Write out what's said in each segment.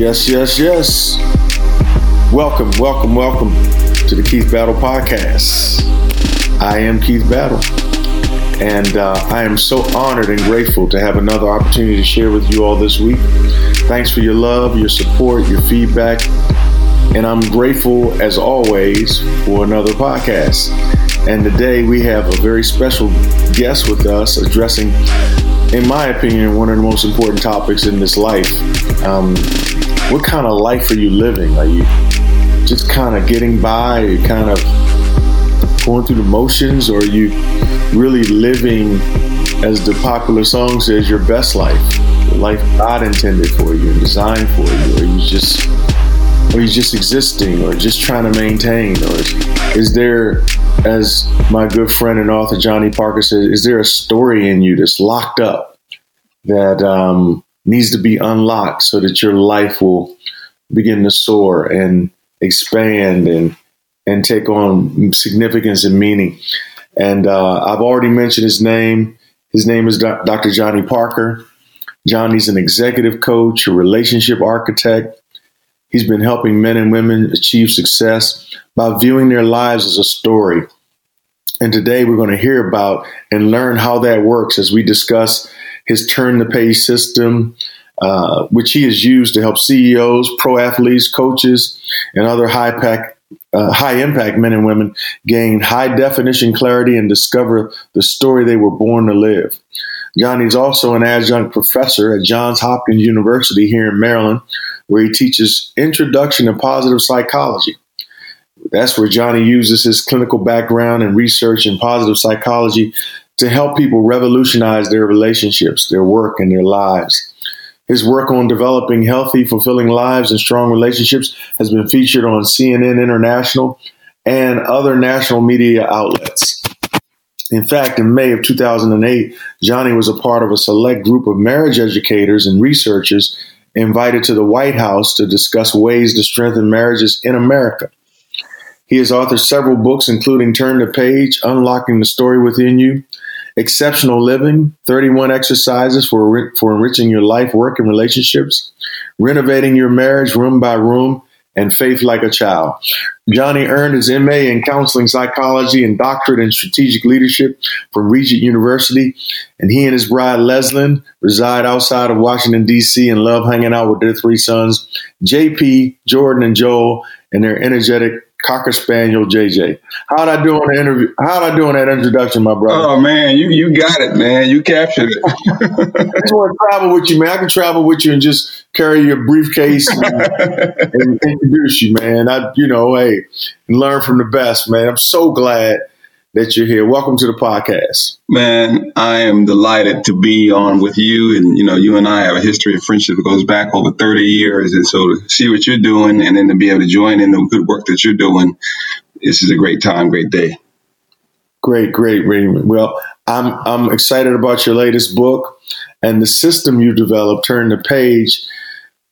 Yes, yes, yes. Welcome, welcome, welcome to the Keith Battle Podcast. I am Keith Battle, and uh, I am so honored and grateful to have another opportunity to share with you all this week. Thanks for your love, your support, your feedback, and I'm grateful as always for another podcast. And today we have a very special guest with us addressing, in my opinion, one of the most important topics in this life. Um, what kind of life are you living? Are you just kind of getting by? Are you kind of going through the motions? Or are you really living, as the popular song says, your best life? The life God intended for you and designed for you? Or are you just or you just existing or just trying to maintain or is, is, there as my good friend and author johnny parker says is there a story in you that's locked up that um, needs to be unlocked so that your life will begin to soar and expand and and take on significance and meaning. And uh, i've already mentioned his name. His name is dr johnny parker. Johnny's an executive coach a relationship architect. He's been helping men and women achieve success by viewing their lives as a story. And today we're going to hear about and learn how that works as we discuss his turn the page system, uh, which he has used to help CEOs, pro athletes, coaches, and other high pack, uh, high impact men and women gain high definition clarity and discover the story they were born to live. Johnny's also an adjunct professor at Johns Hopkins University here in Maryland, where he teaches Introduction to Positive Psychology. That's where Johnny uses his clinical background and research in positive psychology to help people revolutionize their relationships, their work, and their lives. His work on developing healthy, fulfilling lives and strong relationships has been featured on CNN International and other national media outlets. In fact, in May of 2008, Johnny was a part of a select group of marriage educators and researchers invited to the White House to discuss ways to strengthen marriages in America. He has authored several books, including Turn the Page, Unlocking the Story Within You, Exceptional Living, 31 Exercises for, for Enriching Your Life, Work, and Relationships, Renovating Your Marriage Room by Room, and Faith Like a Child. Johnny earned his MA in counseling psychology and doctorate in strategic leadership from Regent University. And he and his bride, Leslyn, reside outside of Washington, D.C. and love hanging out with their three sons, JP, Jordan, and Joel, and their energetic Cocker Spaniel JJ. How'd I do on the interview? How'd I do on that introduction, my brother? Oh man, you you got it, man. You captured it. I just want to travel with you, man. I can travel with you and just carry your briefcase and, and introduce you, man. I, you know, hey, learn from the best, man. I'm so glad that you're here. Welcome to the podcast. Man, I am delighted to be on with you. And, you know, you and I have a history of friendship that goes back over 30 years. And so to see what you're doing and then to be able to join in the good work that you're doing, this is a great time, great day. Great, great, Raymond. Well, I'm, I'm excited about your latest book and the system you developed, Turn the Page.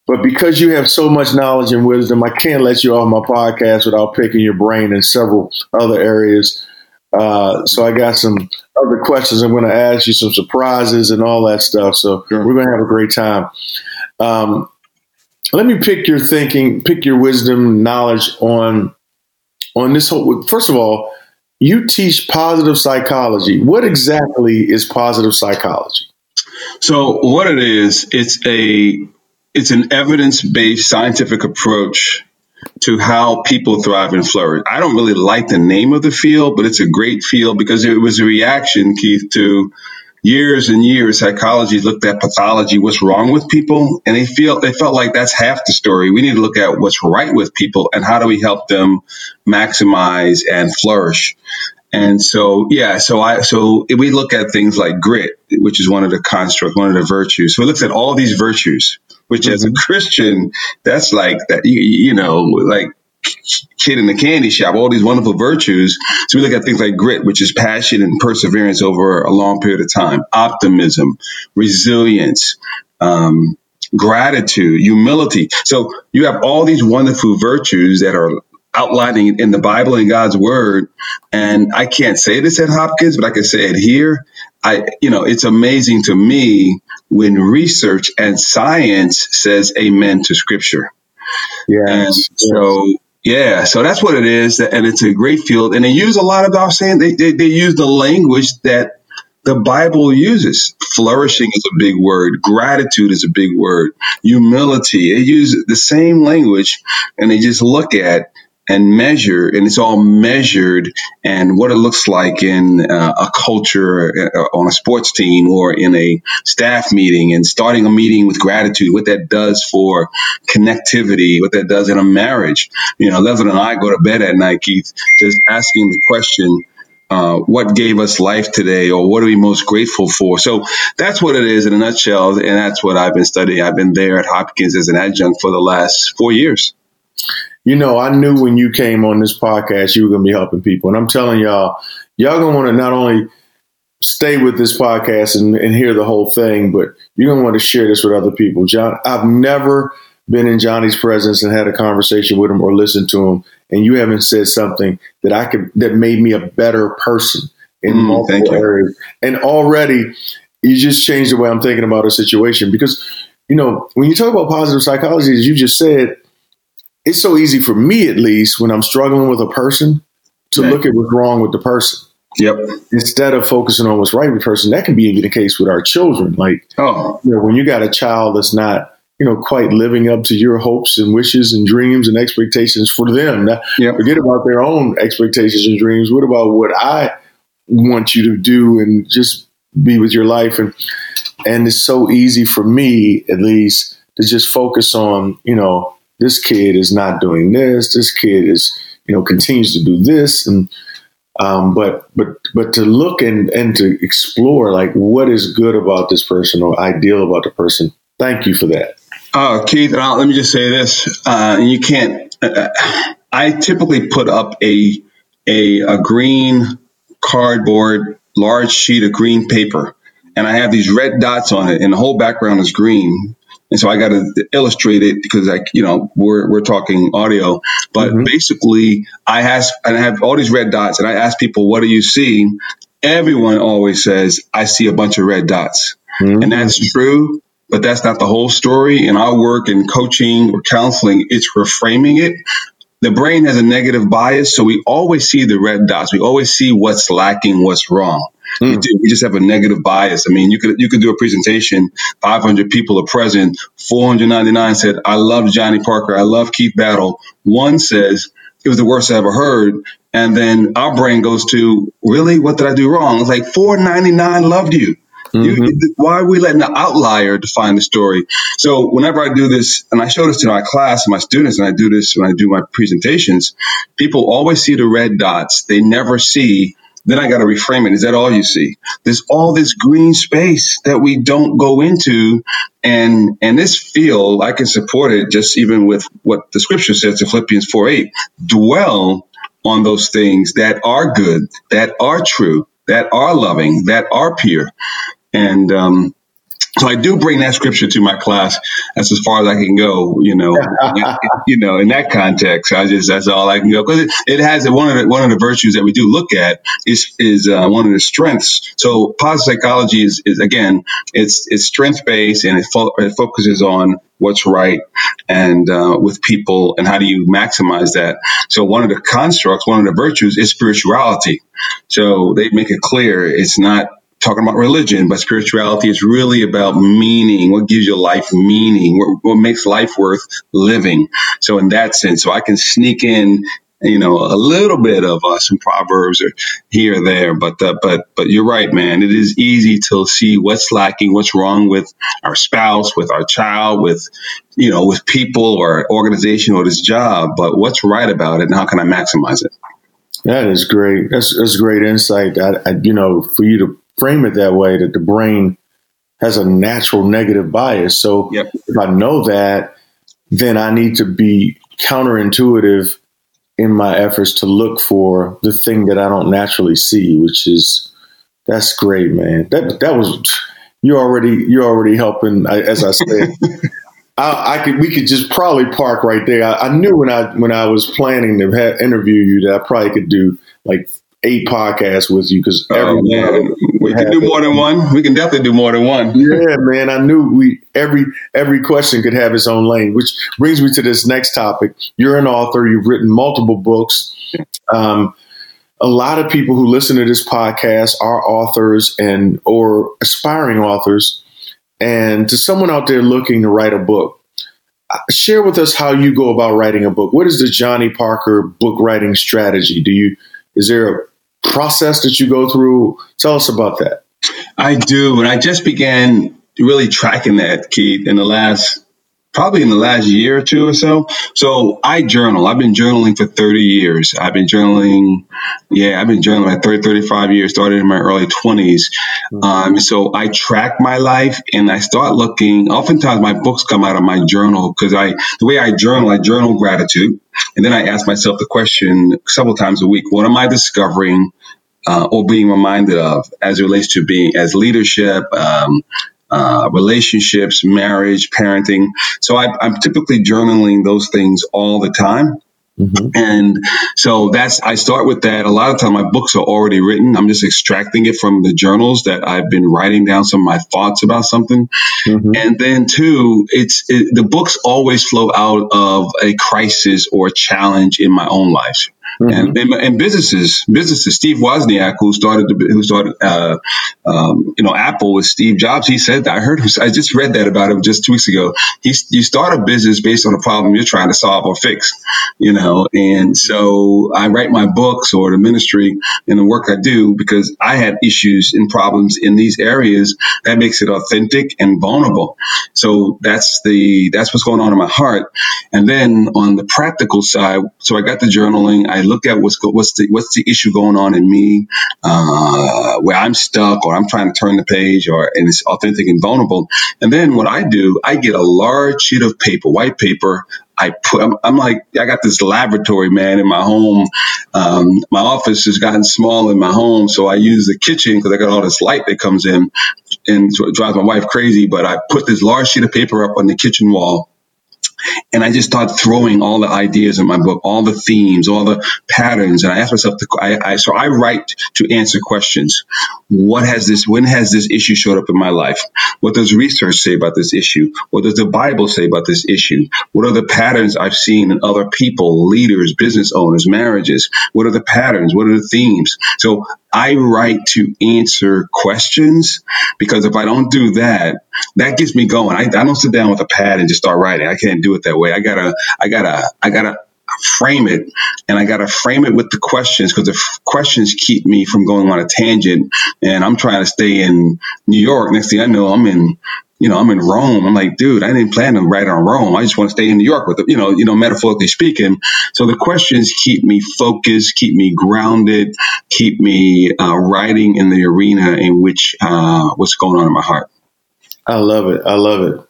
But because you have so much knowledge and wisdom, I can't let you off my podcast without picking your brain in several other areas uh, so I got some other questions. I'm going to ask you some surprises and all that stuff. So sure. we're going to have a great time. Um, let me pick your thinking, pick your wisdom, knowledge on on this whole. First of all, you teach positive psychology. What exactly is positive psychology? So what it is, it's a it's an evidence based scientific approach to how people thrive and flourish. I don't really like the name of the field, but it's a great field because it was a reaction, Keith, to years and years psychology looked at pathology, what's wrong with people, and they feel they felt like that's half the story. We need to look at what's right with people and how do we help them maximize and flourish. And so, yeah, so I, so we look at things like grit, which is one of the constructs, one of the virtues. So it looks at all these virtues which mm-hmm. as a mm-hmm. Christian, that's like that, you, you know, like kid in the candy shop, all these wonderful virtues. So we look at things like grit, which is passion and perseverance over a long period of time, optimism, resilience, um, gratitude, humility. So you have all these wonderful virtues that are outlining in the Bible and God's word. And I can't say this at Hopkins, but I can say it here. I, you know, it's amazing to me when research and science says amen to scripture. Yeah. So, yeah, so that's what it is. And it's a great field. And they use a lot of, was saying, they, they, they use the language that the Bible uses. Flourishing is a big word. Gratitude is a big word. Humility. They use the same language and they just look at and measure, and it's all measured and what it looks like in uh, a culture uh, on a sports team or in a staff meeting, and starting a meeting with gratitude, what that does for connectivity, what that does in a marriage. You know, Leslie and I go to bed at night, Keith, just asking the question, uh, what gave us life today or what are we most grateful for? So that's what it is in a nutshell and that's what i've been studying. I've been there at hopkins as an adjunct for the last four years you know, I knew when you came on this podcast, you were going to be helping people. And I'm telling y'all, y'all going to want to not only stay with this podcast and, and hear the whole thing, but you're going to want to share this with other people. John, I've never been in Johnny's presence and had a conversation with him or listened to him, and you haven't said something that I could that made me a better person in mm, multiple areas. And already, you just changed the way I'm thinking about a situation because you know when you talk about positive psychology, as you just said, it's so easy for me, at least, when I'm struggling with a person, to look at what's wrong with the person. Yep. Instead of focusing on what's right with the person, that can be even the case with our children. Like, oh. you know, when you got a child that's not, you know, quite living up to your hopes and wishes and dreams and expectations for them. Now, yep. Forget about their own expectations and dreams. What about what I want you to do and just be with your life? And and it's so easy for me, at least, to just focus on, you know, this kid is not doing this. This kid is, you know, continues to do this. And, um, but, but, but to look and, and to explore like what is good about this person or ideal about the person. Thank you for that. Oh, Keith, let me just say this. Uh, you can't, uh, I typically put up a, a, a green cardboard, large sheet of green paper and I have these red dots on it, and the whole background is green. And so I got to illustrate it because I, you know, we're, we're talking audio, but mm-hmm. basically I ask, and I have all these red dots and I ask people, what do you see? Everyone always says, I see a bunch of red dots. Mm-hmm. And that's true, but that's not the whole story. In our work in coaching or counseling, it's reframing it. The brain has a negative bias, so we always see the red dots. We always see what's lacking, what's wrong. Mm. We, we, just have a negative bias. I mean, you could you could do a presentation, 500 people are present, 499 said, "I love Johnny Parker, I love Keith Battle." One says it was the worst I ever heard, and then our brain goes to, "Really? What did I do wrong?" It's like 499 loved you. Mm-hmm. You, why are we letting the outlier define the story? So whenever I do this, and I show this to my class and my students, and I do this when I do my presentations, people always see the red dots. They never see then I got to reframe it. Is that all you see? There's all this green space that we don't go into. And, and this field, I can support it just even with what the scripture says in Philippians 4 8. Dwell on those things that are good, that are true, that are loving, that are pure. And, um, so I do bring that scripture to my class. That's as far as I can go, you know. you know, in that context, I just that's all I can go because it, it, has one of the one of the virtues that we do look at is is uh, one of the strengths. So positive psychology is, is again, it's it's strength based and it, fo- it focuses on what's right and uh, with people and how do you maximize that. So one of the constructs, one of the virtues is spirituality. So they make it clear it's not talking about religion, but spirituality is really about meaning. What gives your life meaning? What, what, makes life worth living? So in that sense, so I can sneak in, you know, a little bit of uh, some proverbs or here or there, but uh, but but you're right, man. It is easy to see what's lacking, what's wrong with our spouse, with our child, with you know, with people or organization or this job. But what's right about it, and how can I maximize it? That is great. That's that's great insight. I, I, you know, for you to frame it that way that the brain has a natural negative bias. So yep. if I know that, then I need to be counterintuitive in my efforts to look for the thing that I don't naturally see, which is that's great, man. That that was you already you're already helping. As I said, I, I, could we could just probably park right there. I, I, knew when I when I was planning to interview you that I probably could do like eight podcasts with you because oh, man. we can do more than one. We can definitely do more than one. Yeah, man. I knew we every every question could have its own lane, which brings me to this next topic. You're an author. You've written multiple books. Um, a lot of people who listen to this podcast are authors and or aspiring authors. And to someone out there looking to write a book, uh, share with us how you go about writing a book. What is the Johnny Parker book writing strategy? Do you is there a process that you go through? Tell us about that. I do, and I just began really tracking that, Keith, in the last probably in the last year or two or so. So I journal. I've been journaling for 30 years. I've been journaling, yeah, I've been journaling at 30, 35 years, started in my early 20s. Mm-hmm. Um, so I track my life and I start looking. Oftentimes my books come out of my journal because I, the way I journal, I journal gratitude. And then I ask myself the question several times a week, what am I discovering? Uh, or being reminded of as it relates to being as leadership, um, uh, relationships, marriage, parenting. So I, I'm typically journaling those things all the time. Mm-hmm. And so that's, I start with that. A lot of time my books are already written. I'm just extracting it from the journals that I've been writing down some of my thoughts about something. Mm-hmm. And then two, it's, it, the books always flow out of a crisis or a challenge in my own life. Mm-hmm. And, and, businesses, businesses. Steve Wozniak, who started, the, who started, uh, um, you know, Apple with Steve Jobs, he said, I heard, I just read that about him just two weeks ago. He, you start a business based on a problem you're trying to solve or fix, you know. And so I write my books or the ministry and the work I do because I had issues and problems in these areas. That makes it authentic and vulnerable. So that's the that's what's going on in my heart. And then on the practical side, so I got the journaling. I look at what's what's the what's the issue going on in me, uh, where I'm stuck or I'm trying to turn the page, or and it's authentic and vulnerable. And then what I do, I get a large sheet of paper, white paper. I put, I'm, I'm, like, I got this laboratory, man, in my home. Um, my office has gotten small in my home, so I use the kitchen because I got all this light that comes in, and so it drives my wife crazy. But I put this large sheet of paper up on the kitchen wall and I just start throwing all the ideas in my book, all the themes, all the patterns. And I ask myself, I, I, so I write to answer questions. What has this, when has this issue showed up in my life? What does research say about this issue? What does the Bible say about this issue? What are the patterns I've seen in other people, leaders, business owners, marriages? What are the patterns? What are the themes? So I write to answer questions because if I don't do that, that gets me going. I, I don't sit down with a pad and just start writing. I can't do it that way. I gotta, I gotta, I gotta frame it and I got to frame it with the questions because the f- questions keep me from going on a tangent and I'm trying to stay in New York. Next thing I know, I'm in you know, I'm in Rome. I'm like, dude, I didn't plan to write on Rome. I just want to stay in New York with it, you know, you know, metaphorically speaking. So the questions keep me focused, keep me grounded, keep me uh, writing in the arena in which uh, what's going on in my heart. I love it. I love it.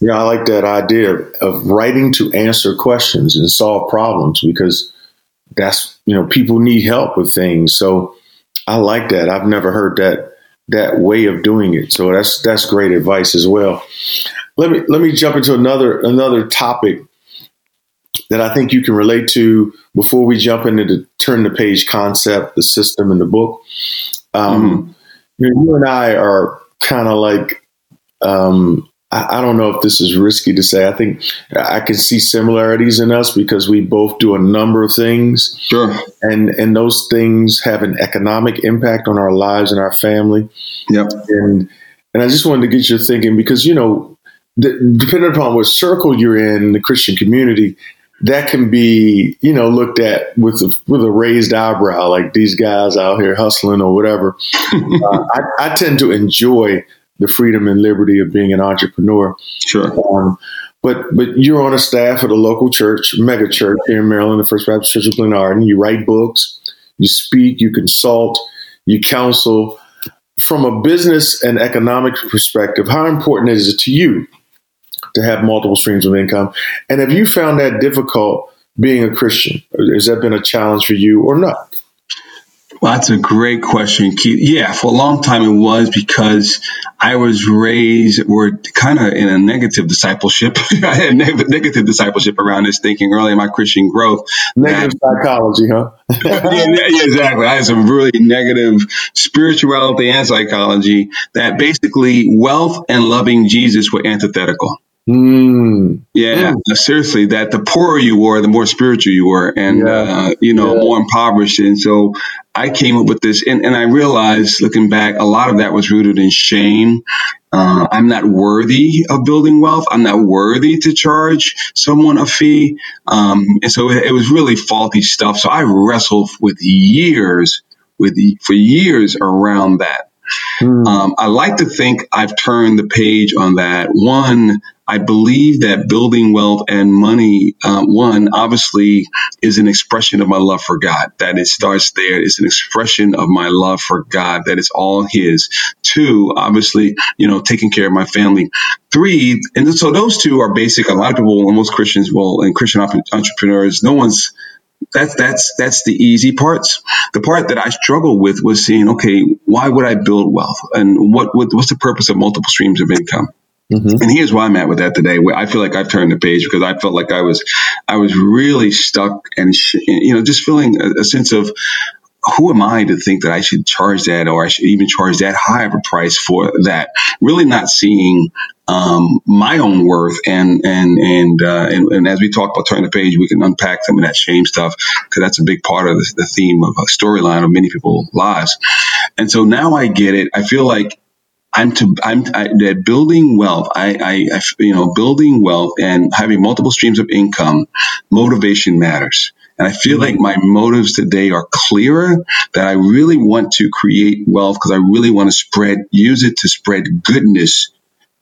Yeah, I like that idea of writing to answer questions and solve problems because that's you know people need help with things. So I like that. I've never heard that that way of doing it. So that's that's great advice as well. Let me let me jump into another another topic that I think you can relate to before we jump into the turn the page concept, the system, in the book. Um, mm-hmm. you, know, you and I are kind of like um, I, I don't know if this is risky to say. I think I can see similarities in us because we both do a number of things. Sure. And and those things have an economic impact on our lives and our family. Yep. And and I just wanted to get your thinking because you know, the, depending upon what circle you're in, the Christian community, that can be you know looked at with a, with a raised eyebrow, like these guys out here hustling or whatever. uh, I, I tend to enjoy the freedom and liberty of being an entrepreneur. Sure. Um, but but you're on a staff at a local church, mega church here in Maryland, the First Baptist Church of Glenarden. You write books, you speak, you consult, you counsel. From a business and economic perspective, how important is it to you to have multiple streams of income? And have you found that difficult being a Christian? Has that been a challenge for you or not? Well, that's a great question, Keith. Yeah, for a long time it was because I was raised, we're kind of in a negative discipleship. I had negative, negative discipleship around this thinking early in my Christian growth. Negative that, psychology, huh? yeah, yeah, exactly. I had some really negative spirituality and psychology that basically wealth and loving Jesus were antithetical. Mm. Yeah, mm. seriously, that the poorer you were, the more spiritual you were, and yeah. uh, you know, yeah. more impoverished. And so I came up with this, and, and I realized, looking back, a lot of that was rooted in shame. Uh, I'm not worthy of building wealth. I'm not worthy to charge someone a fee. Um, and so it, it was really faulty stuff. So I wrestled with years, with for years around that. Mm. Um, I like to think I've turned the page on that. One, I believe that building wealth and money, um, one, obviously is an expression of my love for God. That it starts there. It's an expression of my love for God. That it's all His. Two, obviously, you know, taking care of my family. Three, and so those two are basic. A lot of people, most Christians will, and Christian entrepreneurs, no one's that's that's that's the easy parts. The part that I struggled with was seeing, okay, why would I build wealth, and what, what what's the purpose of multiple streams of income? Mm-hmm. And here's why I'm at with that today. I feel like I've turned the page because I felt like I was, I was really stuck and sh- you know just feeling a, a sense of who am I to think that I should charge that or I should even charge that high of a price for that? Really not seeing um, my own worth and and and, uh, and, and as we talk about turning the page, we can unpack some of that shame stuff because that's a big part of the, the theme of a storyline of many people's lives. And so now I get it. I feel like I'm to I'm I, that building wealth. I, I, I you know building wealth and having multiple streams of income. Motivation matters. And I feel like my motives today are clearer that I really want to create wealth because I really want to spread, use it to spread goodness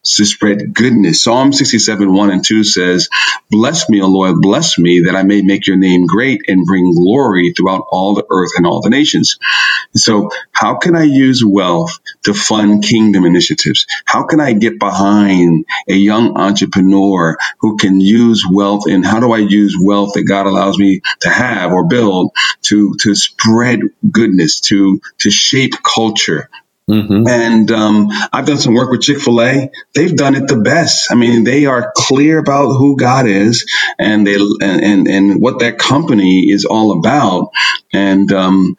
to spread goodness. Psalm 67, 1 and 2 says, Bless me, O Lord, bless me, that I may make your name great and bring glory throughout all the earth and all the nations. So, how can I use wealth to fund kingdom initiatives? How can I get behind a young entrepreneur who can use wealth? And how do I use wealth that God allows me to have or build to, to spread goodness, to, to shape culture, Mm-hmm. And um, I've done some work with Chick fil A. They've done it the best. I mean, they are clear about who God is and they and, and, and what that company is all about. And um,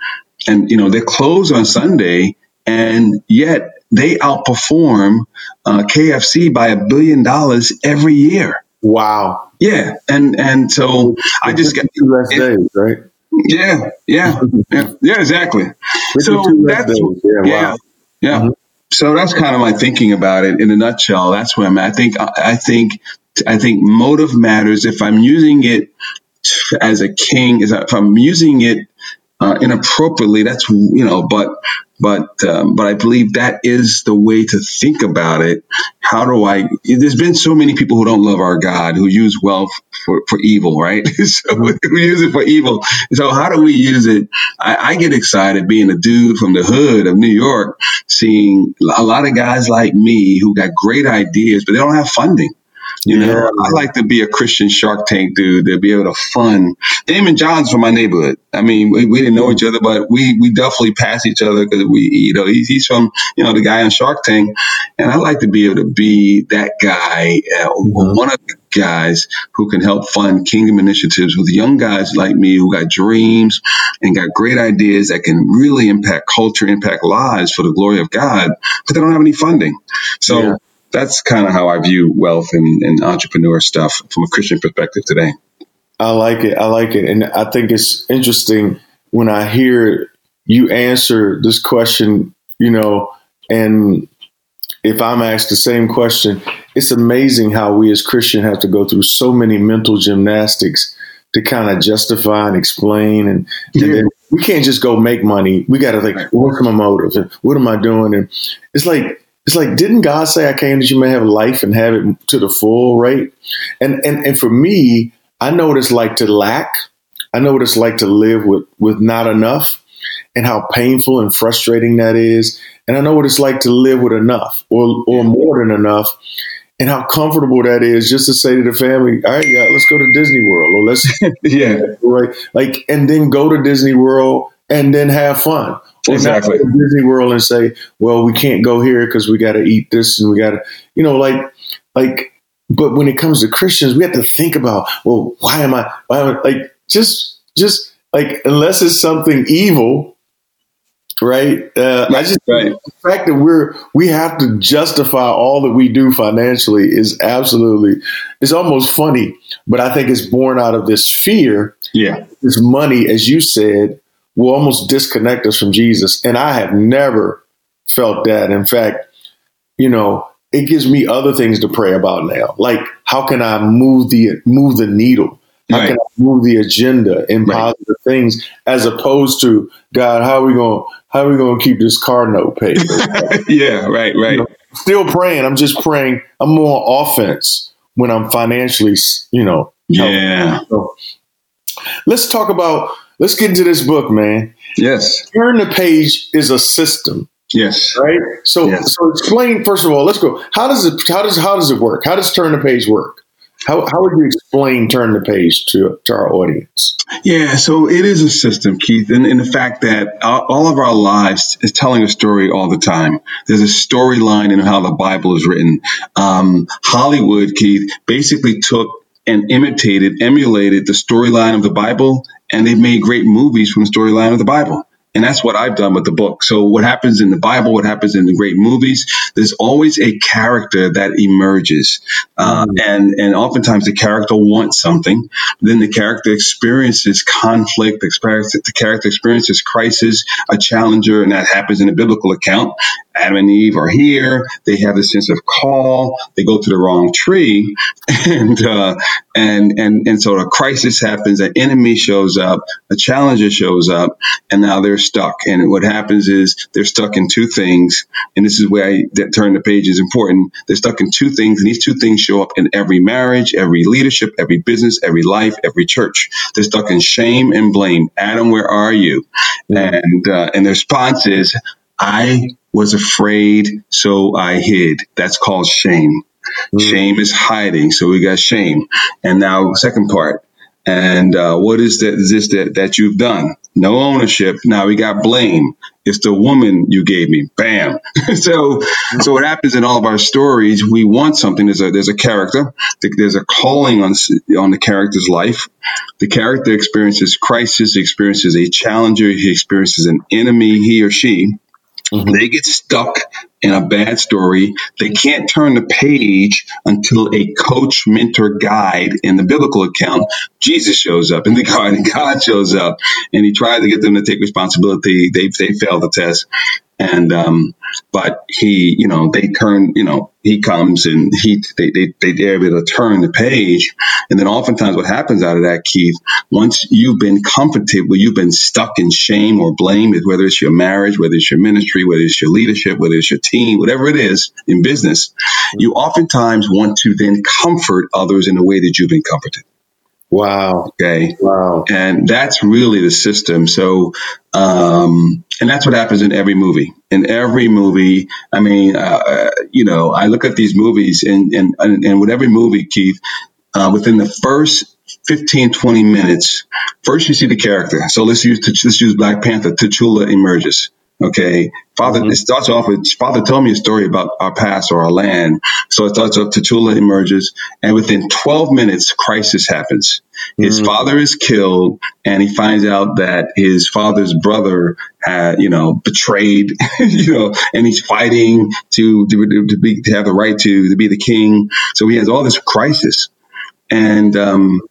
and you know, they close on Sunday, and yet they outperform uh, KFC by a billion dollars every year. Wow. Yeah, and and so I just get two less days, right? Yeah, yeah, yeah, yeah, exactly. So that's yeah, yeah. Wow. Yeah. Mm-hmm. So that's kind of my thinking about it in a nutshell. That's where I'm at. I think, I think, I think motive matters. If I'm using it as a king, if I'm using it uh, inappropriately, that's, you know, but but um, but I believe that is the way to think about it. How do I? There's been so many people who don't love our God who use wealth for, for evil, right? so we use it for evil. So how do we use it? I, I get excited being a dude from the hood of New York, seeing a lot of guys like me who got great ideas, but they don't have funding. You know. I like to be a Christian Shark Tank dude to be able to fund. Daymond John's from my neighborhood. I mean, we, we didn't know each other, but we we definitely pass each other because we, you know, he's, he's from, you know, the guy on Shark Tank, and I like to be able to be that guy, uh, mm-hmm. one of the guys who can help fund kingdom initiatives with young guys like me who got dreams and got great ideas that can really impact culture, impact lives for the glory of God, but they don't have any funding. So. Yeah that's kind of how I view wealth and, and entrepreneur stuff from a Christian perspective today. I like it. I like it. And I think it's interesting when I hear you answer this question, you know, and if I'm asked the same question, it's amazing how we as Christians have to go through so many mental gymnastics to kind of justify and explain. And, yeah. and we can't just go make money. We got to think, what's my motive? And what am I doing? And it's like, it's like, didn't God say I came that you may have life and have it to the full, right? And and and for me, I know what it's like to lack. I know what it's like to live with with not enough and how painful and frustrating that is. And I know what it's like to live with enough or or more than enough and how comfortable that is just to say to the family, all right, yeah, let's go to Disney World or let's yeah, right. Like and then go to Disney World and then have fun. Exactly. Disney World and say, well, we can't go here because we got to eat this and we got to, you know, like, like, but when it comes to Christians, we have to think about, well, why am I, why am I like, just, just like, unless it's something evil, right? Uh, I just right. the fact that we're we have to justify all that we do financially is absolutely it's almost funny, but I think it's born out of this fear. Yeah, this money, as you said, will almost disconnect us from Jesus, and I have never felt that. In fact, you know, it gives me other things to pray about now, like how can I move the move the needle how right. can I move the agenda in right. positive things as opposed to God? How are we going? How are we going to keep this car note paid? yeah, right, right. You know, still praying. I'm just praying. I'm more offense when I'm financially, you know. Yeah. Let's talk about. Let's get into this book, man. Yes. Turn the page is a system. Yes. Right. So, yes. so explain first of all. Let's go. How does it? How does how does it work? How does turn the page work? How, how would you explain turn the page to, to our audience? Yeah, so it is a system, Keith, and, and the fact that all of our lives is telling a story all the time. There's a storyline in how the Bible is written. Um, Hollywood, Keith, basically took and imitated, emulated the storyline of the Bible, and they've made great movies from the storyline of the Bible. And that's what I've done with the book. So what happens in the Bible, what happens in the great movies, there's always a character that emerges. Uh, mm. and, and oftentimes the character wants something. Then the character experiences conflict, the character experiences crisis, a challenger, and that happens in a biblical account. Adam and Eve are here. They have a sense of call. They go to the wrong tree, and uh, and and and so a crisis happens. An enemy shows up. A challenger shows up, and now they're stuck. And what happens is they're stuck in two things. And this is where I that turn the page is important. They're stuck in two things, and these two things show up in every marriage, every leadership, every business, every life, every church. They're stuck in shame and blame. Adam, where are you? And uh, and the response is, I was afraid, so I hid. That's called shame. Mm. Shame is hiding. So we got shame. And now, second part. And uh, what is, that, is this that, that you've done? No ownership. Now we got blame. It's the woman you gave me. Bam. so, so what happens in all of our stories? We want something. There's a there's a character. There's a calling on on the character's life. The character experiences crisis. Experiences a challenger. He experiences an enemy. He or she Mm-hmm. They get stuck in a bad story. They can't turn the page until a coach, mentor, guide in the biblical account, Jesus shows up in the garden. God shows up and he tried to get them to take responsibility. They, they failed the test. And, um, but he, you know, they turn, you know, he comes and he, they, they, they're able to turn the page. And then oftentimes what happens out of that, Keith, once you've been comfortable, you've been stuck in shame or blame, whether it's your marriage, whether it's your ministry, whether it's your leadership, whether it's your team, whatever it is in business, you oftentimes want to then comfort others in the way that you've been comforted. Wow. Okay. Wow. And that's really the system. So, um, and that's what happens in every movie. In every movie, I mean, uh, you know, I look at these movies and, and, and with every movie, Keith, uh, within the first 15, 20 minutes, first you see the character. So let's use, let's use Black Panther. T'Challa emerges. Okay. Father, mm-hmm. it starts off with Father told me a story about our past or our land. So it starts off, T'Challa emerges, and within 12 minutes, crisis happens. His mm-hmm. father is killed, and he finds out that his father's brother had, you know, betrayed, you know, and he's fighting to to, to, be, to have the right to to be the king. So he has all this crisis, and um,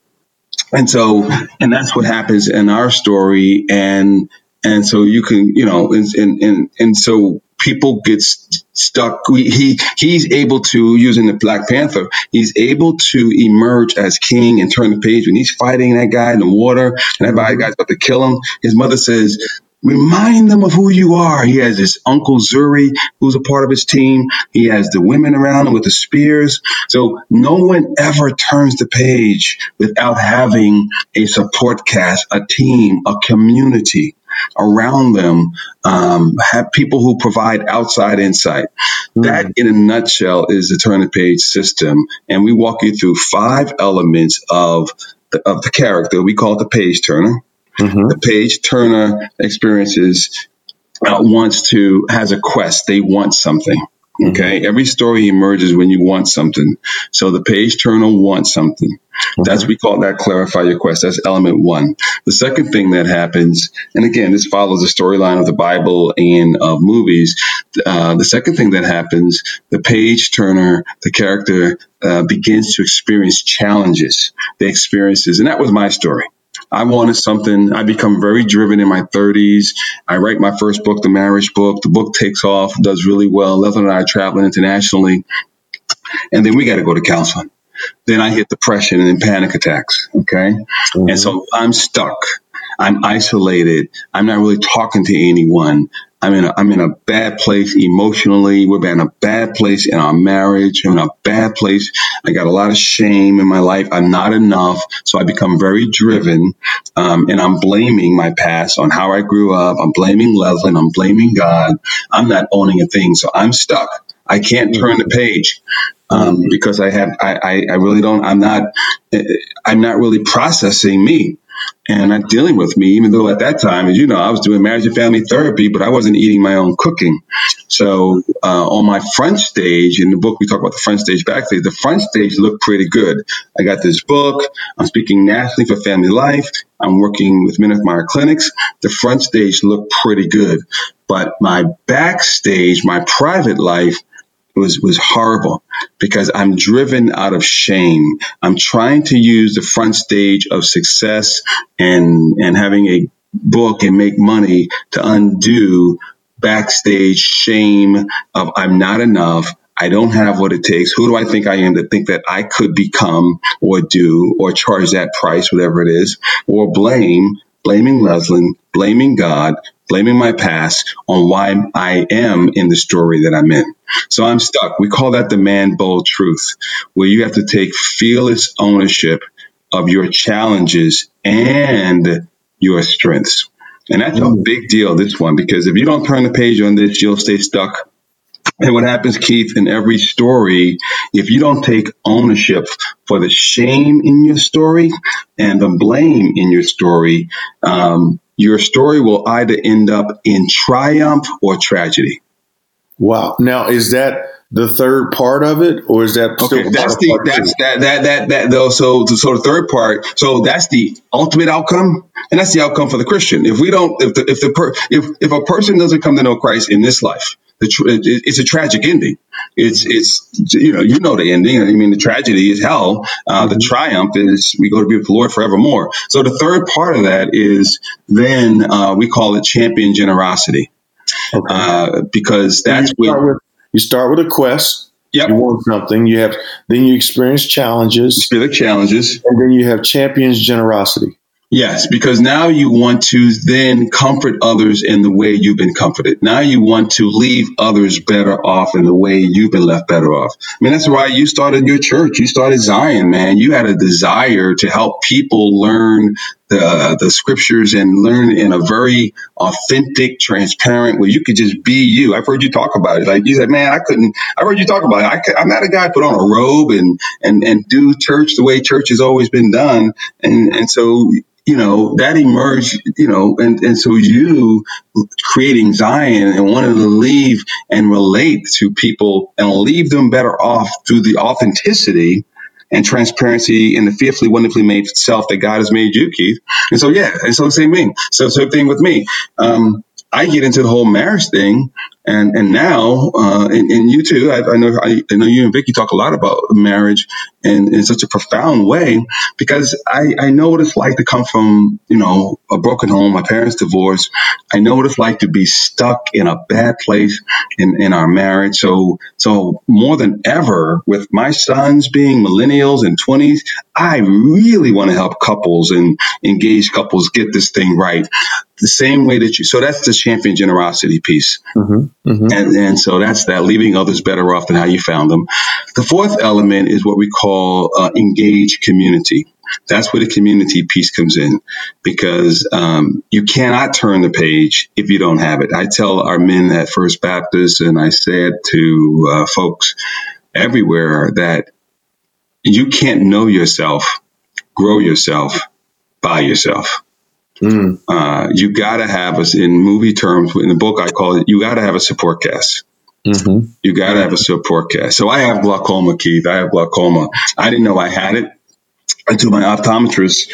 and so and that's what happens in our story, and and so you can you know and and and, and so people get st- stuck he he's able to using the black panther he's able to emerge as king and turn the page when he's fighting that guy in the water and that mm-hmm. guy's about to kill him his mother says Remind them of who you are. He has his uncle Shuri, who's a part of his team. He has the women around him with the spears. So no one ever turns the page without having a support cast, a team, a community around them um, have people who provide outside insight. Mm. That, in a nutshell, is the turn the page system. And we walk you through five elements of the, of the character. We call it the page turner. Mm-hmm. The page turner experiences uh, wants to has a quest. They want something. Okay. Every story emerges when you want something. So the page turner wants something. That's we call that clarify your quest. That's element one. The second thing that happens, and again, this follows the storyline of the Bible and of movies. Uh, the second thing that happens, the page turner, the character uh, begins to experience challenges. They experiences, and that was my story. I wanted something. I become very driven in my 30s. I write my first book, the marriage book. The book takes off, does really well. Leslie and I are traveling internationally. And then we got to go to counseling. Then I hit depression and then panic attacks. Okay. Mm-hmm. And so I'm stuck. I'm isolated. I'm not really talking to anyone. I'm in a, I'm in a bad place emotionally. We're in a bad place in our marriage. I'm in a bad place. I got a lot of shame in my life. I'm not enough. So I become very driven. Um, and I'm blaming my past on how I grew up. I'm blaming Leslie. I'm blaming God. I'm not owning a thing. So I'm stuck. I can't turn the page um, because I have I, I, really don't I'm not I'm not really processing me and not dealing with me even though at that time as you know I was doing marriage and family therapy but I wasn't eating my own cooking. So uh, on my front stage in the book we talk about the front stage backstage the front stage looked pretty good. I got this book. I'm speaking nationally for family life. I'm working with men of my clinics. The front stage looked pretty good. But my backstage my private life was was horrible because I'm driven out of shame. I'm trying to use the front stage of success and and having a book and make money to undo backstage shame of I'm not enough. I don't have what it takes. Who do I think I am to think that I could become or do or charge that price, whatever it is, or blame, blaming Leslie, blaming God, blaming my past on why I am in the story that I'm in. So I'm stuck. We call that the man bold truth, where you have to take fearless ownership of your challenges and your strengths. And that's a mm. big deal, this one, because if you don't turn the page on this, you'll stay stuck and what happens, Keith, in every story, if you don't take ownership for the shame in your story and the blame in your story, um, your story will either end up in triumph or tragedy. Wow. Now, is that the third part of it, or is that okay? That's the that's that that that that though. So so the third part. So that's the ultimate outcome, and that's the outcome for the Christian. If we don't, if the if the per, if if a person doesn't come to know Christ in this life, it's a tragic ending. It's it's you know you know the ending. I mean the tragedy is hell. Uh, the mm-hmm. triumph is we go to be with the Lord forevermore. So the third part of that is then uh, we call it champion generosity, okay. uh, because that's you start, with, you start with a quest. Yep. You want something. You have then you experience challenges. You the challenges, and then you have champions generosity. Yes, because now you want to then comfort others in the way you've been comforted. Now you want to leave others better off in the way you've been left better off. I mean, that's why you started your church. You started Zion, man. You had a desire to help people learn the, the scriptures and learn in a very authentic, transparent way. You could just be you. I've heard you talk about it. Like you said, man, I couldn't, I heard you talk about it. I, am not a guy put on a robe and, and, and do church the way church has always been done. And, and so you know, that emerged, you know, and, and so you creating Zion and wanting to leave and relate to people and leave them better off through the authenticity and transparency and the fearfully, wonderfully made self that God has made you, Keith. And so, yeah, and so the same thing. So, same thing with me. Um, I get into the whole marriage thing, and and now, uh, and, and you too. I, I know I, I, know you and Vicky talk a lot about marriage in, in such a profound way because I, I know what it's like to come from you know a broken home. My parents divorced. I know what it's like to be stuck in a bad place in, in our marriage. So so more than ever, with my sons being millennials and twenties, I really want to help couples and engage couples get this thing right the same way that you. So that's the champion generosity piece. Mm-hmm, mm-hmm. And, and so that's that leaving others better off than how you found them. The fourth element is what we call uh, engage community. That's where the community piece comes in because um, you cannot turn the page if you don't have it. I tell our men at First Baptist, and I said to uh, folks everywhere that you can't know yourself, grow yourself by yourself Mm. Uh, you got to have us in movie terms. In the book, I call it you got to have a support cast. Mm-hmm. You got to have a support cast. So I have glaucoma, Keith. I have glaucoma. I didn't know I had it until my optometrist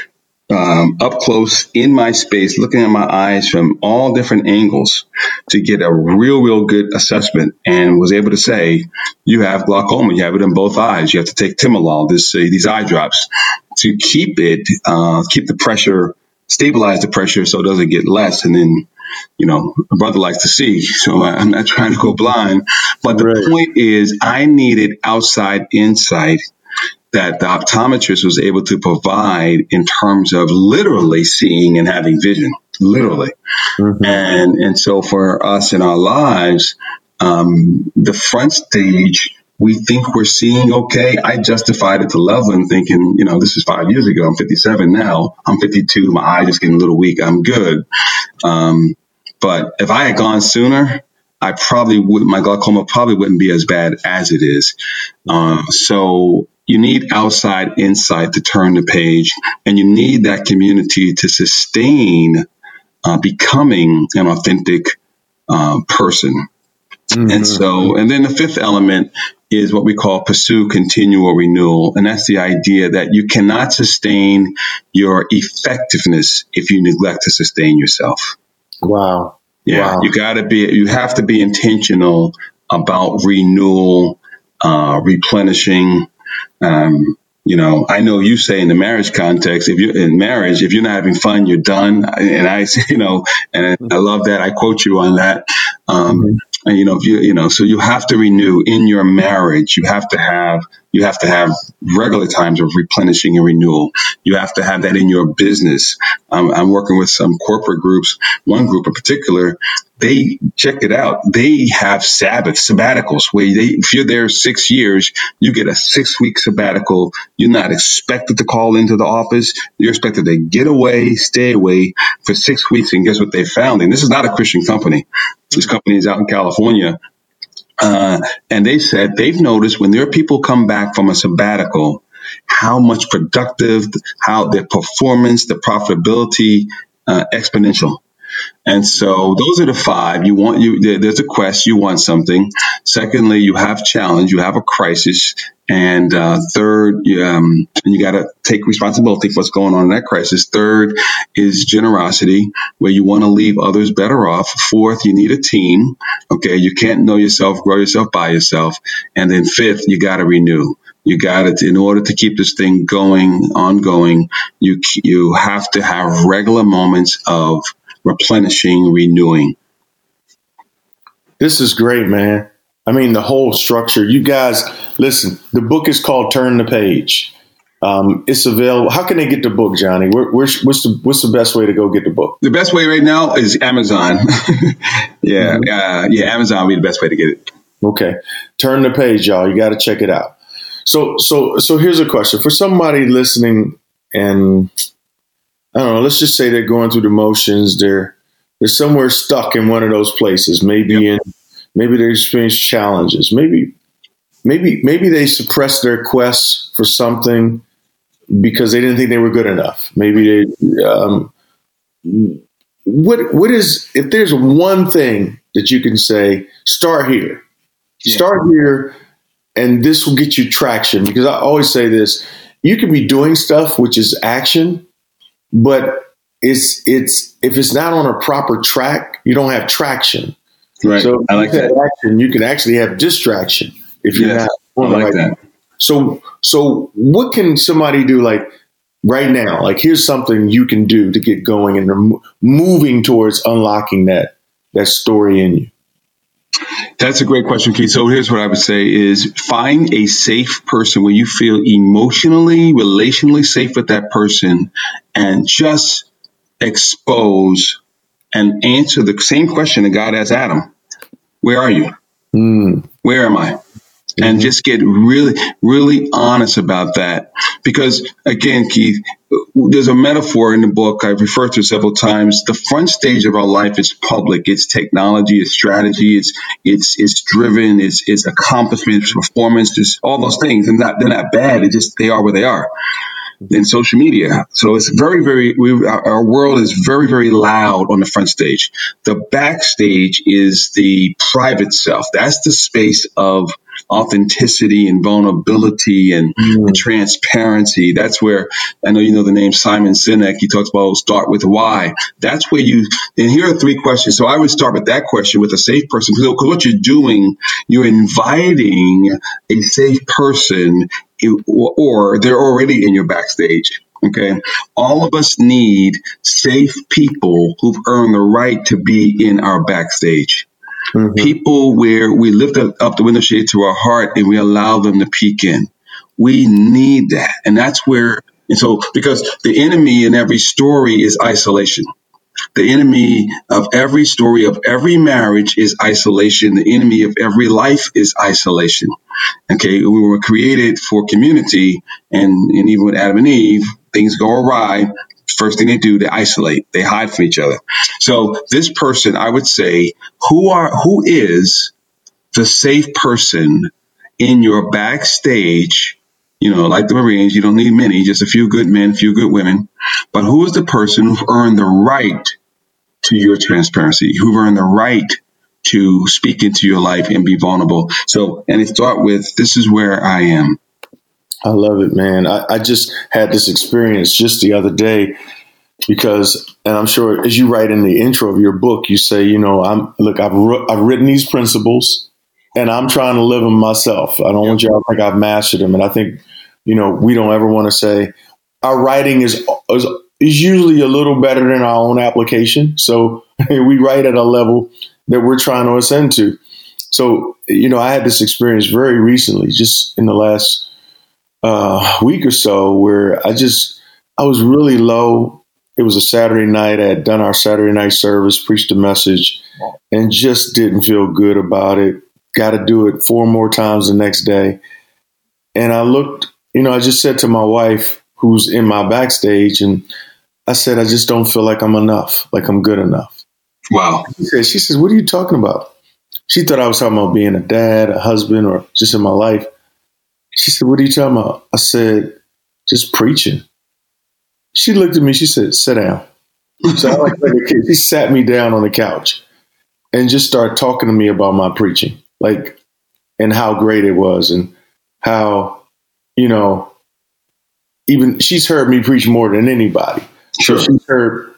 um, up close in my space, looking at my eyes from all different angles to get a real, real good assessment, and was able to say, "You have glaucoma. You have it in both eyes. You have to take timolol, this uh, these eye drops, to keep it, uh, keep the pressure, stabilize the pressure, so it doesn't get less, and then." You know, a brother likes to see, so I'm not trying to go blind. But the right. point is, I needed outside insight that the optometrist was able to provide in terms of literally seeing and having vision, literally. Mm-hmm. And and so for us in our lives, um, the front stage we think we're seeing okay. I justified it to Loveland thinking, you know, this is five years ago. I'm 57 now. I'm 52. My eye is getting a little weak. I'm good. Um, but if I had gone sooner, I probably would, my glaucoma probably wouldn't be as bad as it is. Uh, so you need outside insight to turn the page, and you need that community to sustain uh, becoming an authentic uh, person. Mm-hmm. And so, and then the fifth element is what we call pursue continual renewal. And that's the idea that you cannot sustain your effectiveness if you neglect to sustain yourself. Wow. Yeah. Wow. You gotta be, you have to be intentional about renewal, uh, replenishing, um, you know, I know you say in the marriage context, if you're in marriage, if you're not having fun, you're done. And I, you know, and I love that. I quote you on that. Um, mm-hmm. and, you know, if you, you know, so you have to renew in your marriage. You have to have, you have to have regular times of replenishing and renewal. You have to have that in your business. Um, I'm working with some corporate groups. One group in particular, they check it out. They have Sabbath sabbaticals where they, if you're there six years, you get a six week sabbatical. You're not expected to call into the office. You're expected to get away, stay away for six weeks. And guess what they found? And this is not a Christian company. This company is out in California. Uh, and they said they've noticed when their people come back from a sabbatical, how much productive, how their performance, the profitability, uh, exponential. And so those are the five. You want you there's a quest, you want something. Secondly, you have challenge, you have a crisis, and uh, third, um, you got to take responsibility for what's going on in that crisis. Third is generosity, where you want to leave others better off. Fourth, you need a team. Okay, you can't know yourself, grow yourself by yourself. And then fifth, you got to renew. You got it. In order to keep this thing going, ongoing, you you have to have regular moments of replenishing, renewing. This is great, man. I mean, the whole structure. You guys, listen. The book is called "Turn the Page." Um, it's available. How can they get the book, Johnny? Where, what's the what's the best way to go get the book? The best way right now is Amazon. yeah, mm-hmm. uh, yeah, Amazon would be the best way to get it. Okay, turn the page, y'all. You got to check it out. So, so, so here's a question for somebody listening, and I don't know. Let's just say they're going through the motions. They're they're somewhere stuck in one of those places. Maybe yep. in maybe they experience challenges. Maybe maybe maybe they suppressed their quest for something because they didn't think they were good enough. Maybe they. Um, what what is if there's one thing that you can say? Start here. Yeah. Start here, and this will get you traction. Because I always say this: you can be doing stuff which is action, but it's it's if it's not on a proper track, you don't have traction. Right. So I like that. Action, you can actually have distraction if you're yes, not. I like right that. So so what can somebody do like right now? Like here's something you can do to get going and moving towards unlocking that that story in you. That's a great question, Keith. So here's what I would say is find a safe person where you feel emotionally, relationally safe with that person and just expose and answer the same question that God asked Adam. Where are you? Mm. Where am I? And mm-hmm. just get really, really honest about that. Because again, Keith, there's a metaphor in the book I've referred to several times. The front stage of our life is public. It's technology, it's strategy, it's it's it's driven, it's it's accomplishment, it's performance, it's all those things. And not, they're not bad. It just they are where they are. in social media. So it's very, very, we, our world is very, very loud on the front stage. The backstage is the private self. That's the space of authenticity and vulnerability and, mm. and, transparency. That's where I know you know the name Simon Sinek. He talks about start with why. That's where you, and here are three questions. So I would start with that question with a safe person because what you're doing, you're inviting a safe person or they're already in your backstage. Okay. All of us need safe people who've earned the right to be in our backstage. Mm-hmm. People where we lift up the window shade to our heart and we allow them to peek in. We need that. And that's where, and so, because the enemy in every story is isolation. The enemy of every story of every marriage is isolation. The enemy of every life is isolation. Okay, we were created for community, and, and even with Adam and Eve, things go awry. First thing they do, they isolate, they hide from each other. So this person, I would say, who are who is the safe person in your backstage you know, like the Marines, you don't need many, just a few good men, few good women. But who is the person who've earned the right to your transparency, who've earned the right to speak into your life and be vulnerable? So, and it start with, this is where I am. I love it, man. I, I just had this experience just the other day because, and I'm sure as you write in the intro of your book, you say, you know, I'm look, I've I've written these principles and I'm trying to live them myself. I don't want y'all to think I've mastered them. And I think, you know, we don't ever want to say our writing is, is is usually a little better than our own application. So we write at a level that we're trying to ascend to. So, you know, I had this experience very recently, just in the last uh, week or so, where I just, I was really low. It was a Saturday night. I had done our Saturday night service, preached a message, and just didn't feel good about it got to do it four more times the next day. And I looked, you know, I just said to my wife, who's in my backstage, and I said, I just don't feel like I'm enough, like I'm good enough. Wow. She says, she says, What are you talking about? She thought I was talking about being a dad, a husband, or just in my life. She said, What are you talking about? I said, Just preaching. She looked at me, she said, Sit down. So I like, she sat me down on the couch and just started talking to me about my preaching like and how great it was and how you know even she's heard me preach more than anybody sure. so she's heard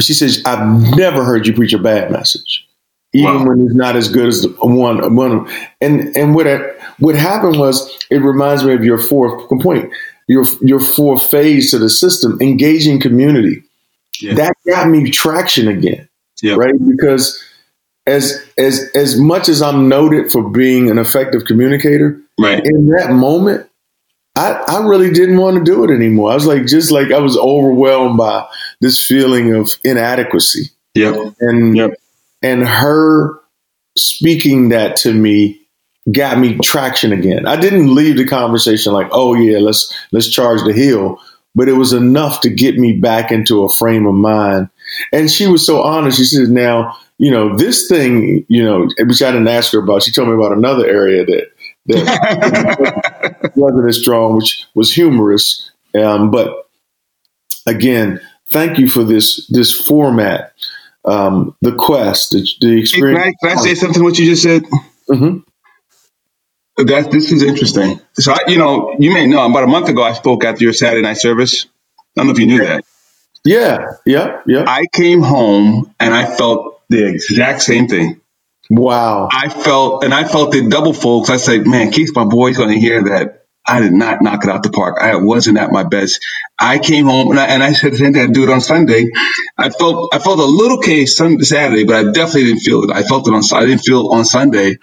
she says i've never heard you preach a bad message even wow. when it's not as good as the one one and and what what happened was it reminds me of your fourth point your your fourth phase to the system engaging community yeah. that got me traction again yeah. right because as as as much as I'm noted for being an effective communicator, right. in that moment, I, I really didn't want to do it anymore. I was like, just like I was overwhelmed by this feeling of inadequacy. Yep. And yep. and her speaking that to me got me traction again. I didn't leave the conversation like, oh yeah, let's let's charge the hill, but it was enough to get me back into a frame of mind. And she was so honest. She said, now you know, this thing, you know, which I didn't ask her about. She told me about another area that that wasn't as strong, which was humorous. Um, but again, thank you for this this format, um, the quest, the, the experience. Hey, can, I, can, I, say something? What you just said. Mm-hmm. That this is interesting. So, I, you know, you may know about a month ago I spoke after your Saturday night service. I don't know if you knew that. Yeah, yeah, yeah. I came home and I felt the exact same thing. Wow. I felt, and I felt it double folks. I said, man, Keith, my boy's going to hear that I did not knock it out the park. I wasn't at my best. I came home and I, and I said the same thing. I do it on Sunday. I felt I felt a little case Sunday, Saturday, but I definitely didn't feel it. I felt it on I didn't feel it on Sunday.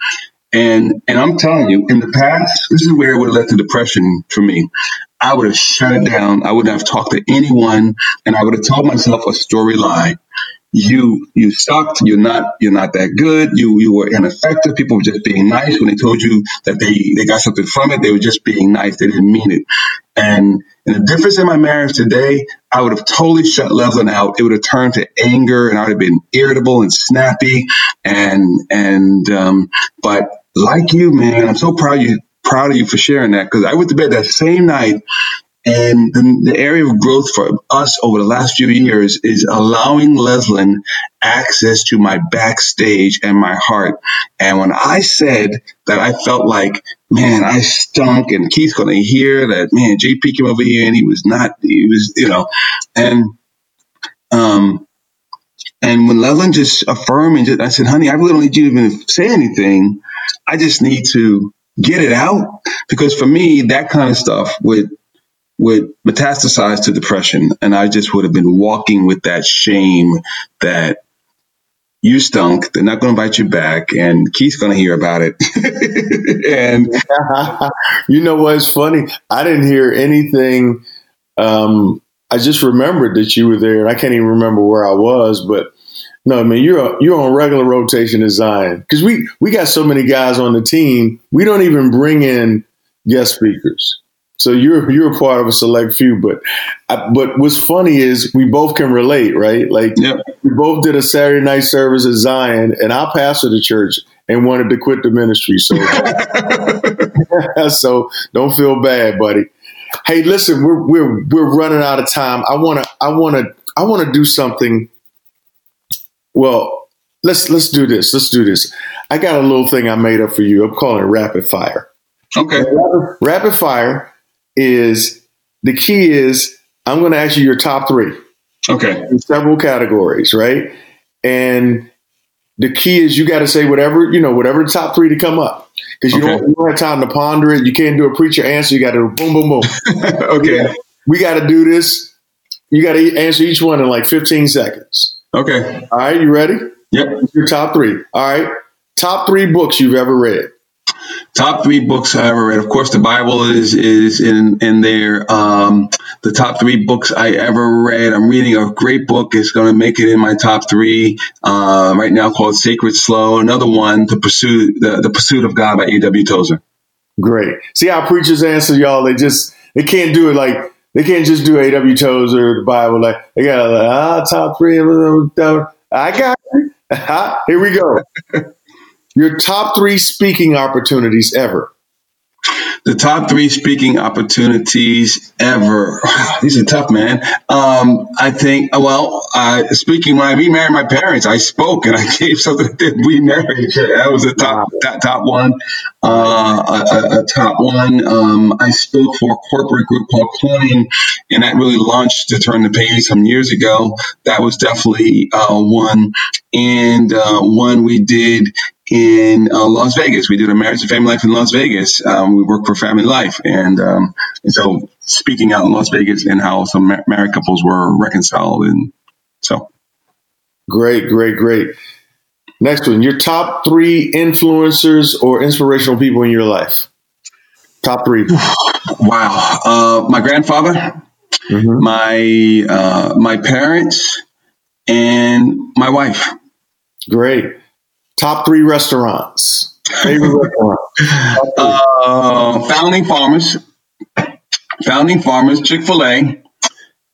And and I'm telling you, in the past, this is where it would have led to depression for me. I would have shut it down. I wouldn't have talked to anyone, and I would have told myself a story lie you you sucked. You're not you're not that good. You you were ineffective. People were just being nice when they told you that they they got something from it. They were just being nice. They didn't mean it. And and the difference in my marriage today i would have totally shut Levelin out. It would have turned to anger and i would have been irritable and snappy and and um but like you man i'm so proud you proud of you for sharing that because i went to bed that same night And the, the, area of growth for us over the last few years is allowing Leslin access to my backstage and my heart. And when I said that I felt like, man, I stunk and Keith's going to hear that, man, JP came over here and he was not, he was, you know, and, um, and when Leslin just affirmed and just, I said, honey, I really don't need you to even say anything. I just need to get it out because for me, that kind of stuff would would metastasize to depression, and I just would have been walking with that shame that you stunk. They're not going to invite you back, and Keith's going to hear about it. and you know what's funny? I didn't hear anything. Um, I just remembered that you were there, and I can't even remember where I was, but no, I mean you're you're on regular rotation at Zion because we we got so many guys on the team. We don't even bring in guest speakers, so you're you're a part of a select few. But I, but what's funny is we both can relate, right? Like yep. we both did a Saturday night service at Zion, and I pastored the church and wanted to quit the ministry. So so don't feel bad, buddy. Hey, listen, we're we're we're running out of time. I wanna I wanna I wanna do something well, let's let's do this. Let's do this. I got a little thing I made up for you. I'm calling it rapid fire. Okay. Rapid, fire is the key is I'm going to ask you your top three. Okay. In several categories, right? And the key is you got to say whatever you know, whatever the top three to come up because you, okay. don't, you don't have time to ponder it. You can't do a preacher answer. You got to boom, boom, boom. okay. We got to do this. You got to answer each one in like 15 seconds. Okay. All right, you ready? Yep. Your top three. All right. Top three books you've ever read. Top three books I ever read. Of course, the Bible is is in in there. Um, the top three books I ever read. I'm reading a great book. It's going to make it in my top three uh, right now, called Sacred Slow. Another one, The Pursuit the, the Pursuit of God by A.W. Tozer. Great. See how preachers answer y'all. They just they can't do it like they can't just do A.W. Tozer the Bible. Like they got like, ah top three. I got it. Here we go. Your top three speaking opportunities ever. The top three speaking opportunities ever. These are tough, man. Um, I think, well, uh, speaking when I remarried my parents, I spoke and I gave something that we married. That was a top, that top one. Uh, a, a, top one. Um, I spoke for a corporate group called Coin, and that really launched to turn the page some years ago. That was definitely uh, one. And uh, one we did in uh, Las Vegas. We did a marriage and family life in Las Vegas. Um, we work for Family Life, and, um, and so speaking out in Las Vegas and how some married couples were reconciled, and so. Great, great, great. Next one, your top three influencers or inspirational people in your life. Top three. wow, uh, my grandfather, mm-hmm. my uh, my parents, and my wife. Great. Top three restaurants. Favorite restaurant. Uh, Founding Farmers. Founding Farmers, Chick Fil A,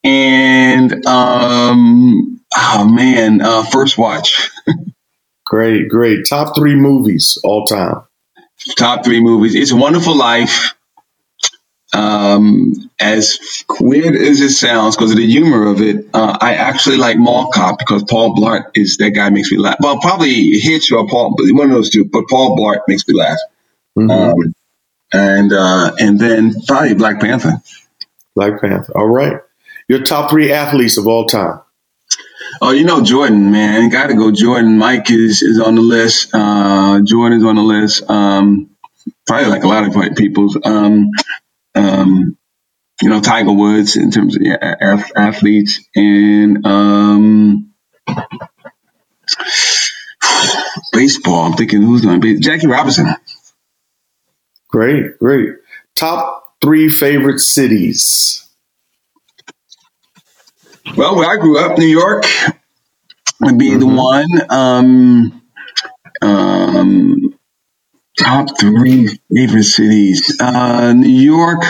and um, oh man, uh, First Watch. great, great. Top three movies all time. Top three movies. It's a Wonderful Life. Um, as weird as it sounds, because of the humor of it, uh, I actually like Mall Cop because Paul Blart is that guy makes me laugh. Well, probably Hitch or Paul, one of those two, but Paul Blart makes me laugh. Mm-hmm. Um, and uh, and then probably Black Panther. Black Panther. All right. Your top three athletes of all time. Oh, you know Jordan, man. Got to go. Jordan. Mike is is on the list. Uh, Jordan is on the list. Um, probably like a lot of white people's. Um, um, you know, Tiger Woods in terms of yeah, athletes and um, baseball. I'm thinking who's going to be Jackie Robinson. Great, great. Top three favorite cities. Well, where I grew up, New York would be mm-hmm. the one. Um, um, top three favorite cities: uh, New York,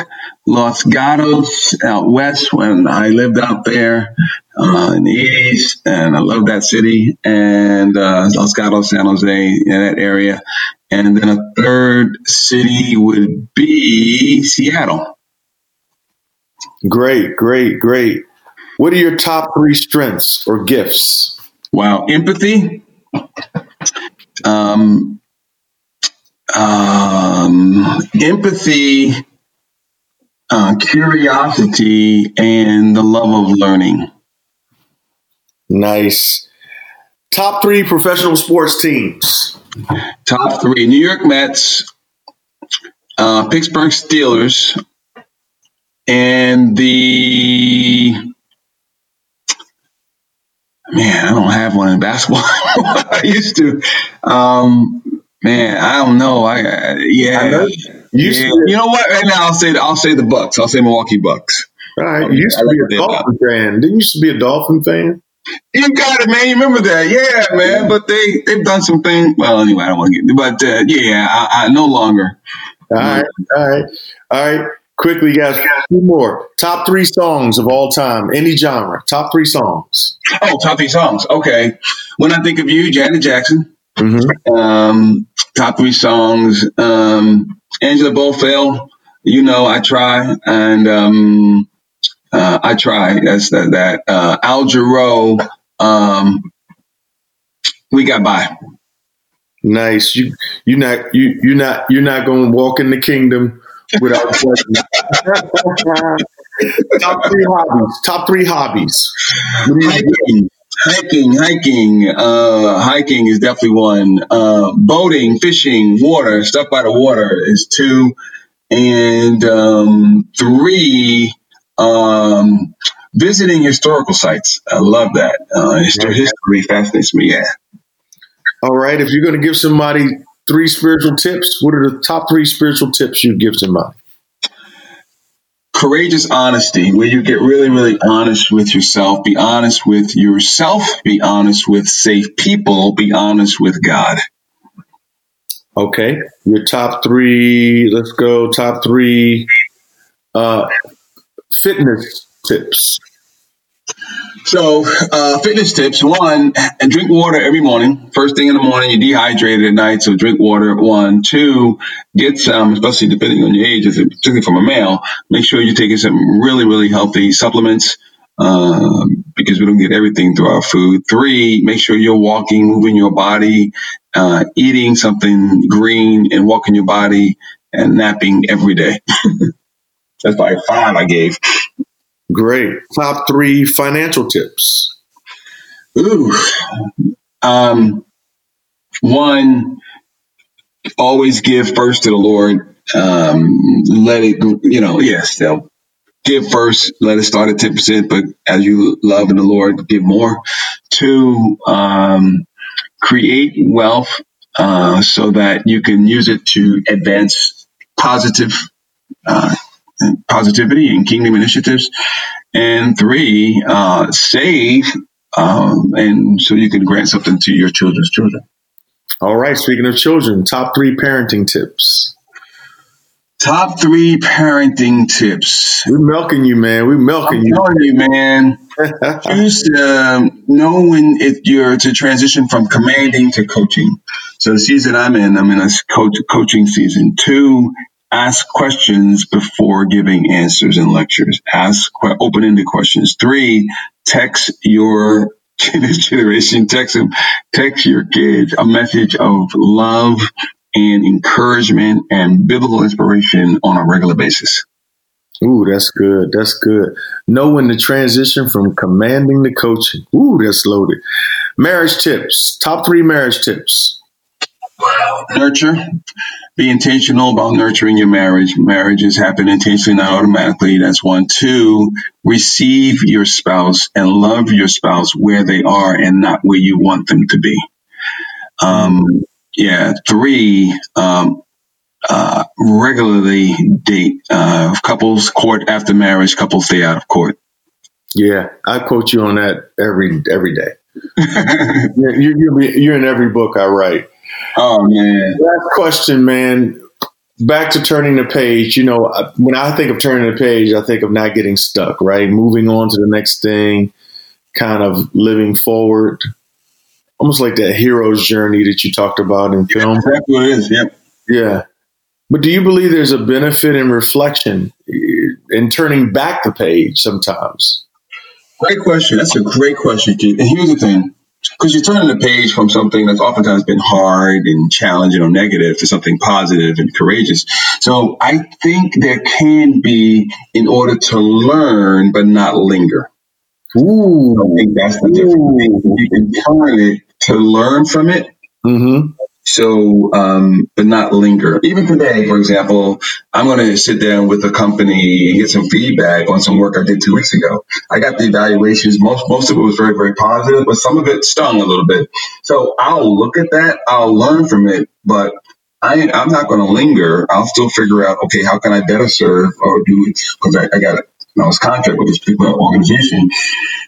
Los Gatos out west when I lived out there uh, in the 80s, and I love that city, and uh, Los Gatos, San Jose, in that area. And then a third city would be Seattle. Great, great, great. What are your top three strengths or gifts? Wow, empathy, um, um, empathy, uh, curiosity, and the love of learning. Nice. Top three professional sports teams. Top three: New York Mets, uh, Pittsburgh Steelers, and the man. I don't have one in basketball. I used to. Um, man, I don't know. I, I yeah. I know. You, yeah. you know what? Right now, I'll say I'll say the Bucks. I'll say Milwaukee Bucks. All right. You used to be a Dolphin fan. Didn't you used to be a Dolphin fan? You got it, man. You remember that? Yeah, man. But they they've done some things. Well, anyway, I don't want to get. But uh, yeah, I, I, no longer. All right, all right, all right. Quickly, guys, two more. Top three songs of all time, any genre. Top three songs. Oh, top three songs. Okay. When I think of you, Janet Jackson. Mm-hmm. Um, top three songs. Um, Angela Bofill. You know, I try and. Um, uh, I try. That's that. that. Uh, Al Jarreau, um, we got by. Nice. You you not you you not you're not going to walk in the kingdom without question. Top three hobbies. Top three hobbies. Hiking, hiking, hiking. Uh, hiking is definitely one. Uh, boating, fishing, water, stuff by the water is two, and um, three um, visiting historical sites. I love that. Uh, history, history fascinates me. Yeah. All right. If you're going to give somebody three spiritual tips, what are the top three spiritual tips you'd give somebody? Courageous honesty, where you get really, really honest with yourself. Be honest with yourself. Be honest with safe people. Be honest with God. Okay. Your top three, let's go. Top three uh, fitness tips? So, uh, fitness tips. One, drink water every morning. First thing in the morning, you're dehydrated at night, so drink water. One. Two, get some, especially depending on your age, particularly from a male, make sure you're taking some really, really healthy supplements um, because we don't get everything through our food. Three, make sure you're walking, moving your body, uh, eating something green and walking your body and napping every day. That's like five I gave. Great. Top three financial tips. Ooh. Um, one, always give first to the Lord. Um, let it, you know, yes, they'll give first, let it start at 10%, but as you love in the Lord, give more. Two, um, create wealth uh, so that you can use it to advance positive uh, positivity and kingdom initiatives. And three, uh, save, um, and so you can grant something to your children's children. All right. Speaking of children, top three parenting tips. Top three parenting tips. We're milking you, man. We're milking I'm you. you, man. Choose um, know when it, you're to transition from commanding to coaching. So the season I'm in, I'm in a coach, coaching season. Two, ask questions before giving answers in lectures. Ask open-ended questions. Three, text your generation, text them, text your kids a message of love and encouragement and biblical inspiration on a regular basis. Ooh, that's good. That's good. Know when to transition from commanding to coaching. Ooh, that's loaded. Marriage tips. Top three marriage tips. Nurture. Be intentional about nurturing your marriage. Marriages happen intentionally, not automatically. That's one. Two, receive your spouse and love your spouse where they are and not where you want them to be. Um, yeah. Three, um, uh, regularly date. Uh, couples court after marriage, couples stay out of court. Yeah, I quote you on that every every day. you're, you're, you're in every book I write. Oh man. Last question, man. Back to turning the page. You know, when I think of turning the page, I think of not getting stuck, right? Moving on to the next thing, kind of living forward. Almost like that hero's journey that you talked about in film. That's what it is. Yep. Yeah. But do you believe there's a benefit in reflection in turning back the page sometimes? Great question. That's a great question, Keith. And here's the thing because you're turning the page from something that's oftentimes been hard and challenging or negative to something positive and courageous. So I think there can be in order to learn but not linger. Ooh. I think that's the difference. You can turn it to learn from it. Mm-hmm. So, um, but not linger. Even today, for example, I'm going to sit down with a company and get some feedback on some work I did two weeks ago. I got the evaluations. Most most of it was very very positive, but some of it stung a little bit. So I'll look at that. I'll learn from it, but I, I'm not going to linger. I'll still figure out, okay, how can I better serve or do it? Because I, I got it you know, contract with this particular organization.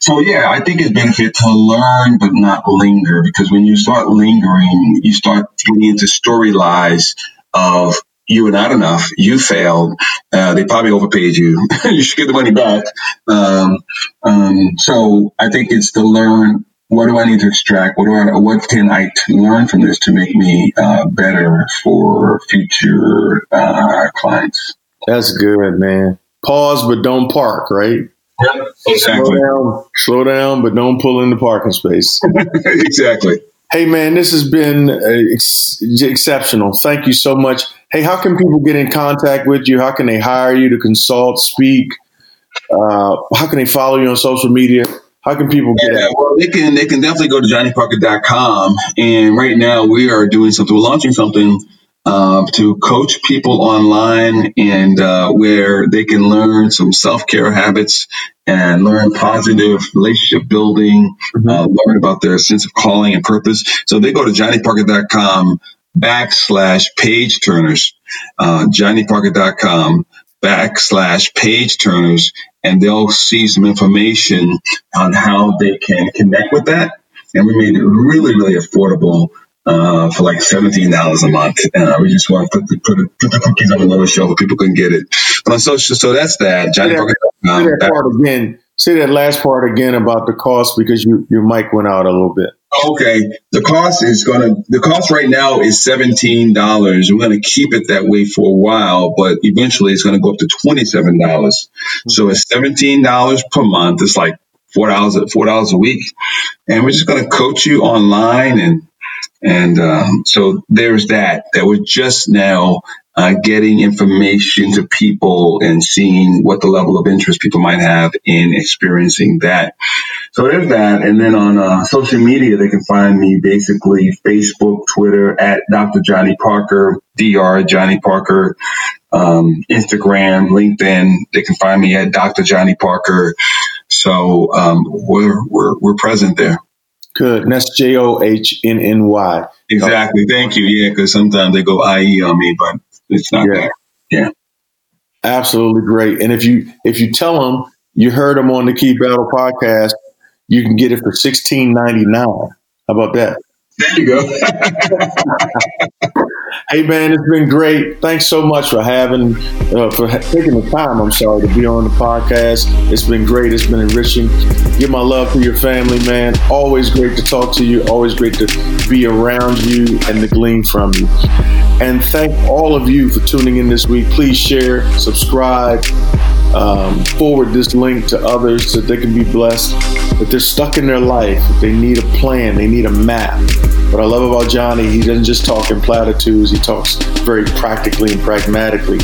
So yeah, I think it's benefit to learn but not linger because when you start lingering, you start getting into story lies of you were not enough, you failed, uh, they probably overpaid you, you should get the money back. Um, um, so I think it's to learn what do I need to extract? What do I, what can I learn from this to make me uh, better for future uh, clients? That's good, man pause but don't park, right? Yep, exactly. Slow down, slow down, but don't pull in the parking space. exactly. Hey, man, this has been uh, ex- exceptional. Thank you so much. Hey, how can people get in contact with you? How can they hire you to consult, speak? Uh, how can they follow you on social media? How can people get yeah, Well, they can they can definitely go to johnnyparker.com. And right now we are doing something, we're launching something uh, to coach people online and uh, where they can learn some self-care habits and learn positive relationship building, mm-hmm. uh, learn about their sense of calling and purpose. So they go to johnnyparker.com backslash page turners, uh, johnnyparker.com backslash page turners, and they'll see some information on how they can connect with that. And we made it really, really affordable uh, for like seventeen dollars a month. Uh, we just want to put the, put, the, put the cookies on the lower shelf where people can get it. But on social, so that's that. Johnny say that, say that part again. Say that last part again about the cost because you, your mic went out a little bit. Okay, the cost is going to the cost right now is seventeen dollars. We're going to keep it that way for a while, but eventually it's going to go up to twenty seven dollars. Mm-hmm. So it's seventeen dollars per month. It's like four dollars four dollars a week, and we're just going to coach you online and and um, so there's that. That we're just now uh, getting information to people and seeing what the level of interest people might have in experiencing that. So there's that. And then on uh, social media, they can find me basically Facebook, Twitter at Dr. Johnny Parker, Dr. Johnny Parker, um, Instagram, LinkedIn. They can find me at Dr. Johnny Parker. So um, we're, we're, we're present there. Good. And that's J O H N N Y. Exactly. Thank you. Yeah, because sometimes they go IE on me, but it's not yeah. there. Yeah. Absolutely great. And if you if you tell them you heard them on the Keith Battle podcast, you can get it for sixteen ninety nine. How about that? There you go. hey man, it's been great. Thanks so much for having uh, for taking the time. I'm sorry to be on the podcast. It's been great. It's been enriching. Give my love to your family, man. Always great to talk to you. Always great to be around you and to glean from you. And thank all of you for tuning in this week. Please share, subscribe, um, forward this link to others so they can be blessed. If they're stuck in their life, they need a plan, they need a map. What I love about Johnny, he doesn't just talk in platitudes, he talks very practically and pragmatically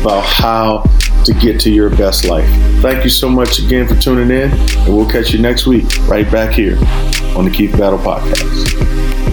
about how to get to your best life. Thank you so much again for tuning in, and we'll catch you next week right back here on the Keith Battle Podcast.